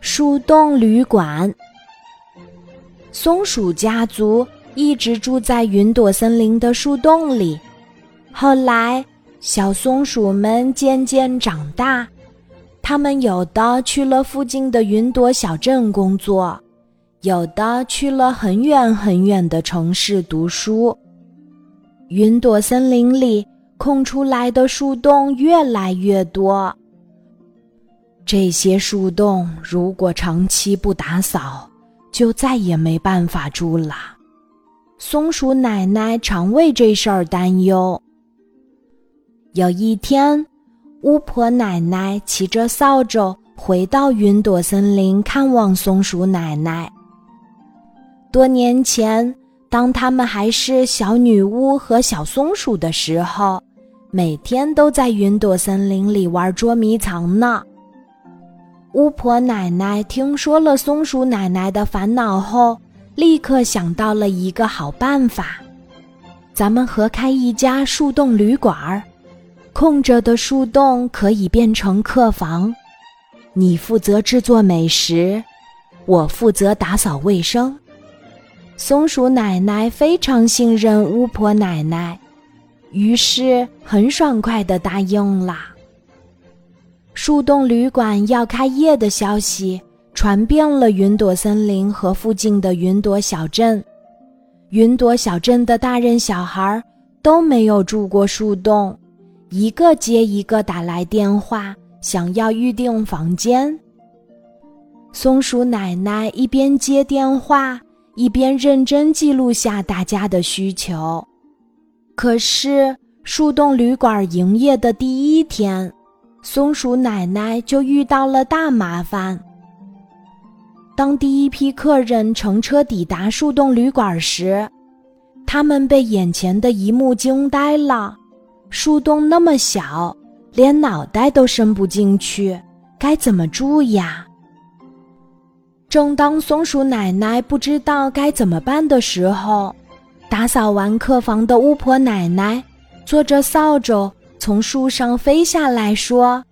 树洞旅馆。松鼠家族一直住在云朵森林的树洞里。后来，小松鼠们渐渐长大，它们有的去了附近的云朵小镇工作，有的去了很远很远的城市读书。云朵森林里空出来的树洞越来越多。这些树洞如果长期不打扫，就再也没办法住了。松鼠奶奶常为这事儿担忧。有一天，巫婆奶奶骑着扫帚回到云朵森林看望松鼠奶奶。多年前，当他们还是小女巫和小松鼠的时候，每天都在云朵森林里玩捉迷藏呢。巫婆奶奶听说了松鼠奶奶的烦恼后，立刻想到了一个好办法：咱们合开一家树洞旅馆儿，空着的树洞可以变成客房。你负责制作美食，我负责打扫卫生。松鼠奶奶非常信任巫婆奶奶，于是很爽快地答应了。树洞旅馆要开业的消息传遍了云朵森林和附近的云朵小镇。云朵小镇的大人小孩都没有住过树洞，一个接一个打来电话，想要预订房间。松鼠奶奶一边接电话，一边认真记录下大家的需求。可是，树洞旅馆营业的第一天。松鼠奶奶就遇到了大麻烦。当第一批客人乘车抵达树洞旅馆时，他们被眼前的一幕惊呆了：树洞那么小，连脑袋都伸不进去，该怎么住呀？正当松鼠奶奶不知道该怎么办的时候，打扫完客房的巫婆奶奶坐着扫帚。从树上飞下来说：“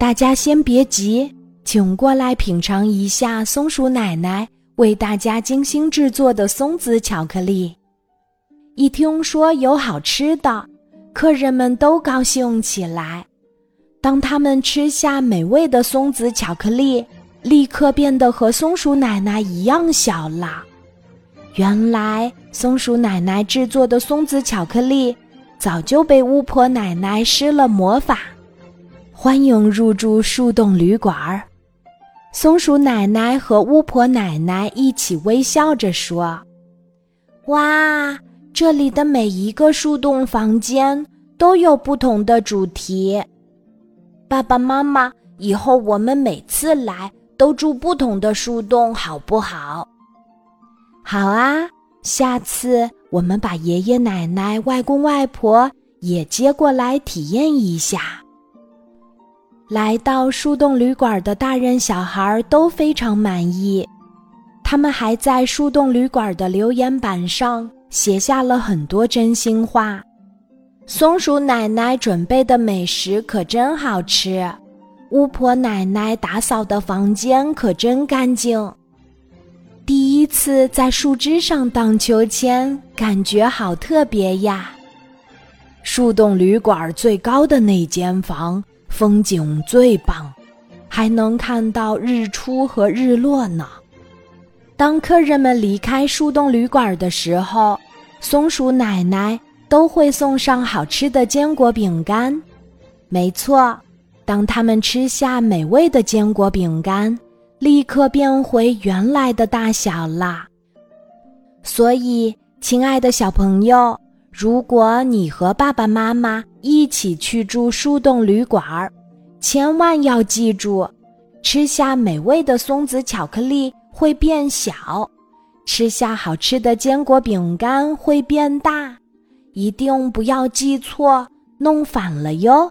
大家先别急，请过来品尝一下松鼠奶奶为大家精心制作的松子巧克力。”一听说有好吃的，客人们都高兴起来。当他们吃下美味的松子巧克力，立刻变得和松鼠奶奶一样小了。原来，松鼠奶奶制作的松子巧克力。早就被巫婆奶奶施了魔法，欢迎入住树洞旅馆儿。松鼠奶奶和巫婆奶奶一起微笑着说：“哇，这里的每一个树洞房间都有不同的主题。爸爸妈妈，以后我们每次来都住不同的树洞，好不好？”“好啊，下次。”我们把爷爷奶奶、外公外婆也接过来体验一下。来到树洞旅馆的大人小孩都非常满意，他们还在树洞旅馆的留言板上写下了很多真心话。松鼠奶奶准备的美食可真好吃，巫婆奶奶打扫的房间可真干净。次在树枝上荡秋千，感觉好特别呀！树洞旅馆最高的那间房风景最棒，还能看到日出和日落呢。当客人们离开树洞旅馆的时候，松鼠奶奶都会送上好吃的坚果饼干。没错，当他们吃下美味的坚果饼干。立刻变回原来的大小啦。所以，亲爱的小朋友，如果你和爸爸妈妈一起去住树洞旅馆儿，千万要记住，吃下美味的松子巧克力会变小，吃下好吃的坚果饼干会变大，一定不要记错，弄反了哟。